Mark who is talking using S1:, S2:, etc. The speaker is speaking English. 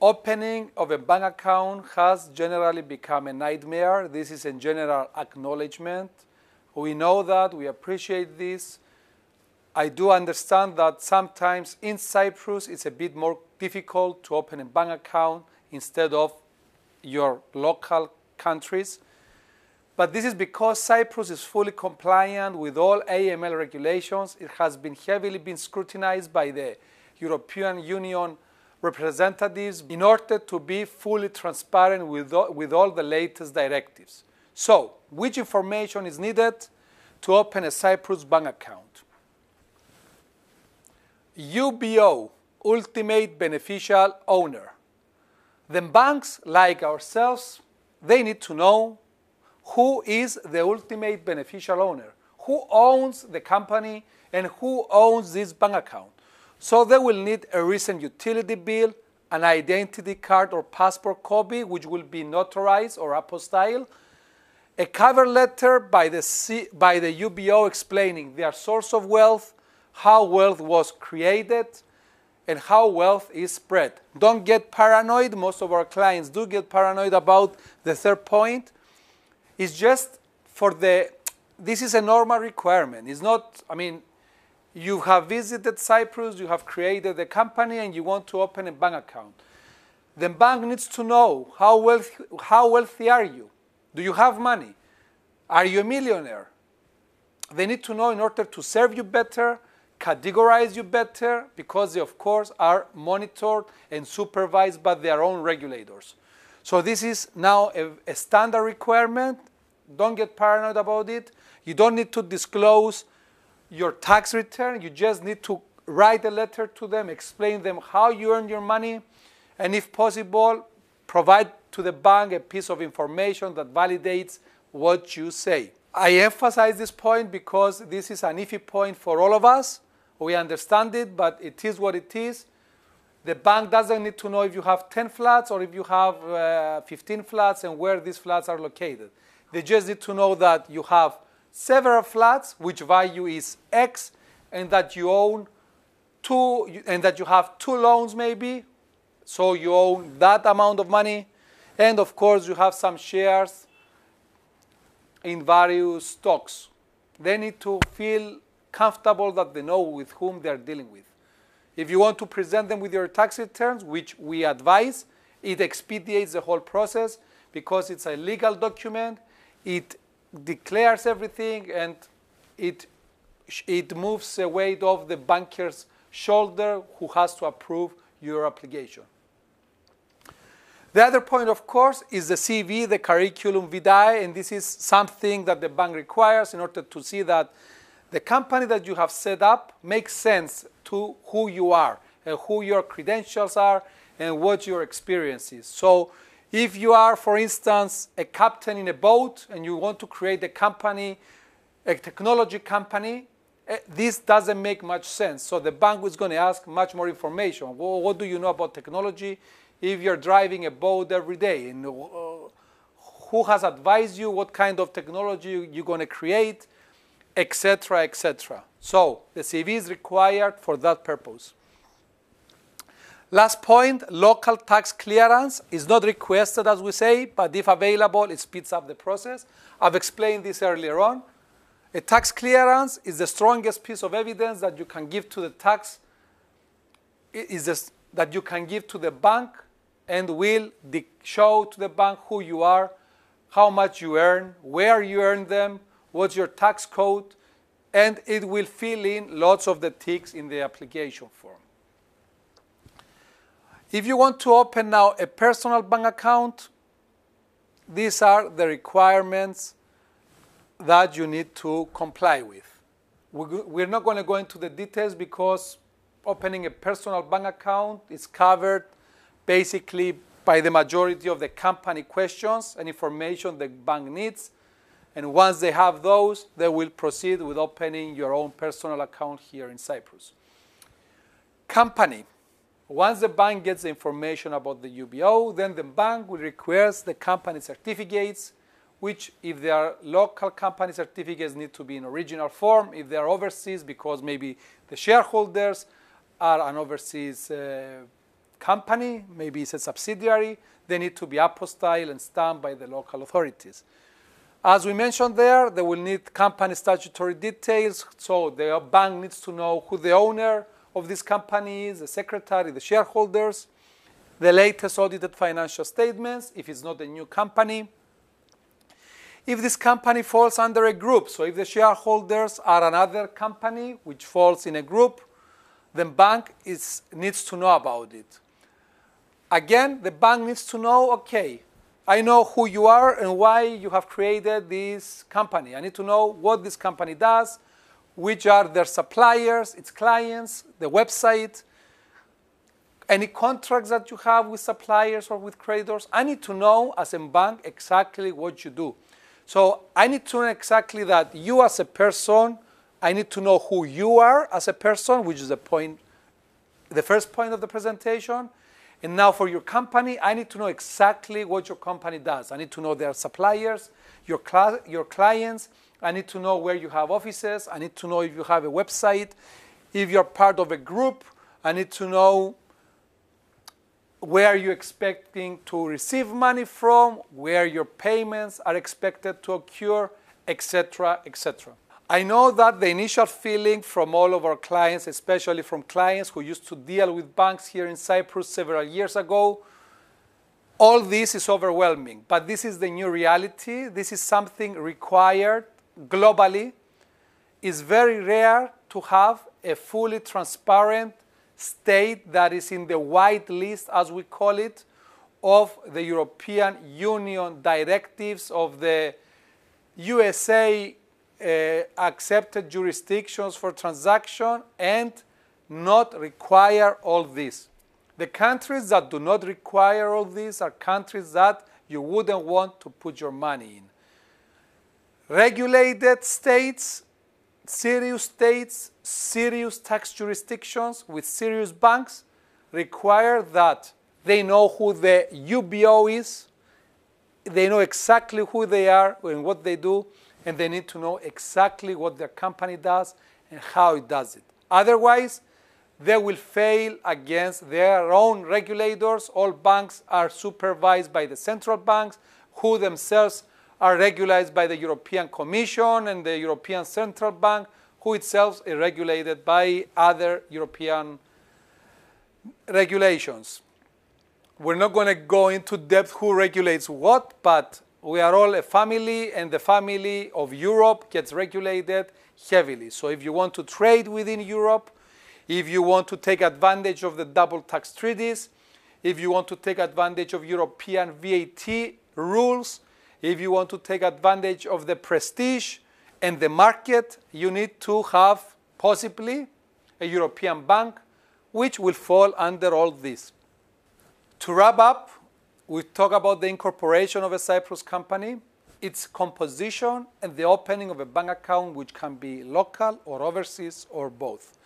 S1: Opening of a bank account has generally become a nightmare. This is a general acknowledgement. We know that, we appreciate this. I do understand that sometimes in Cyprus it's a bit more difficult to open a bank account instead of your local countries. But this is because Cyprus is fully compliant with all AML regulations. It has been heavily been scrutinized by the European Union representatives in order to be fully transparent with all, with all the latest directives. So, which information is needed to open a Cyprus bank account? UBO, Ultimate Beneficial Owner. The banks, like ourselves, they need to know who is the ultimate beneficial owner, who owns the company, and who owns this bank account. So they will need a recent utility bill, an identity card or passport copy, which will be notarized or apostille, a cover letter by the, C, by the UBO explaining their source of wealth, how wealth was created, and how wealth is spread. Don't get paranoid. Most of our clients do get paranoid about the third point. It's just for the, this is a normal requirement. It's not, I mean, you have visited Cyprus, you have created a company, and you want to open a bank account. The bank needs to know how wealthy, how wealthy are you? Do you have money? Are you a millionaire? They need to know in order to serve you better, categorize you better, because they, of course, are monitored and supervised by their own regulators. So this is now a, a standard requirement. Don't get paranoid about it. You don't need to disclose your tax return. You just need to write a letter to them, explain them how you earn your money, and if possible, provide to the bank a piece of information that validates what you say. I emphasize this point because this is an iffy point for all of us. We understand it, but it is what it is. The bank doesn't need to know if you have 10 flats or if you have uh, 15 flats and where these flats are located. They just need to know that you have several flats which value is X and that you own two and that you have two loans maybe. So you own that amount of money. And of course you have some shares in various stocks. They need to feel comfortable that they know with whom they're dealing with. If you want to present them with your tax returns which we advise it expedites the whole process because it's a legal document. It declares everything and it, it moves the weight off the banker's shoulder who has to approve your application. The other point, of course, is the CV, the curriculum vitae, and this is something that the bank requires in order to see that the company that you have set up makes sense to who you are and who your credentials are and what your experience is. So if you are, for instance, a captain in a boat and you want to create a company, a technology company, eh, this doesn't make much sense. So the bank is going to ask much more information. Well, what do you know about technology if you're driving a boat every day? And uh, who has advised you? What kind of technology you're going to create? Etc. Etc. So the CV is required for that purpose. Last point, local tax clearance is not requested, as we say, but if available, it speeds up the process. I've explained this earlier on. A tax clearance is the strongest piece of evidence that you can give to the tax, is this, that you can give to the bank and will show to the bank who you are, how much you earn, where you earn them, what's your tax code, and it will fill in lots of the ticks in the application form. If you want to open now a personal bank account, these are the requirements that you need to comply with. We're not going to go into the details because opening a personal bank account is covered basically by the majority of the company questions and information the bank needs. And once they have those, they will proceed with opening your own personal account here in Cyprus. Company. Once the bank gets the information about the UBO, then the bank will request the company certificates, which if they are local company certificates need to be in original form. If they are overseas, because maybe the shareholders are an overseas uh, company, maybe it's a subsidiary, they need to be apostille and stamped by the local authorities. As we mentioned there, they will need company statutory details, so the bank needs to know who the owner of this company is, the secretary, the shareholders, the latest audited financial statements, if it's not a new company. If this company falls under a group, so if the shareholders are another company which falls in a group, then bank is, needs to know about it. Again, the bank needs to know, okay, I know who you are and why you have created this company. I need to know what this company does, which are their suppliers, its clients, the website, any contracts that you have with suppliers or with creditors. I need to know as a bank exactly what you do. So I need to know exactly that you as a person, I need to know who you are as a person, which is the point, the first point of the presentation. And now for your company, I need to know exactly what your company does. I need to know their suppliers, your, cl- your clients. I need to know where you have offices. I need to know if you have a website. If you're part of a group, I need to know where you're expecting to receive money from, where your payments are expected to occur, etc., etc. I know that the initial feeling from all of our clients, especially from clients who used to deal with banks here in Cyprus several years ago, all this is overwhelming. But this is the new reality. This is something required globally. It's very rare to have a fully transparent state that is in the white list, as we call it, of the European Union directives of the USA uh, accepted jurisdictions for transaction and not require all this. The countries that do not require all this are countries that you wouldn't want to put your money in. Regulated states, serious states, serious tax jurisdictions with serious banks require that they know who the UBO is, they know exactly who they are and what they do, and they need to know exactly what their company does and how it does it. Otherwise, they will fail against their own regulators. All banks are supervised by the central banks, who themselves are regulated by the European Commission and the European Central Bank, who itself is regulated by other European regulations. We're not going to go into depth who regulates what, but we are all a family, and the family of Europe gets regulated heavily. So if you want to trade within Europe, if you want to take advantage of the double tax treaties, if you want to take advantage of European VAT rules, if you want to take advantage of the prestige and the market, you need to have possibly a European bank which will fall under all this. To wrap up, we talk about the incorporation of a Cyprus company, its composition, and the opening of a bank account, which can be local or overseas or both.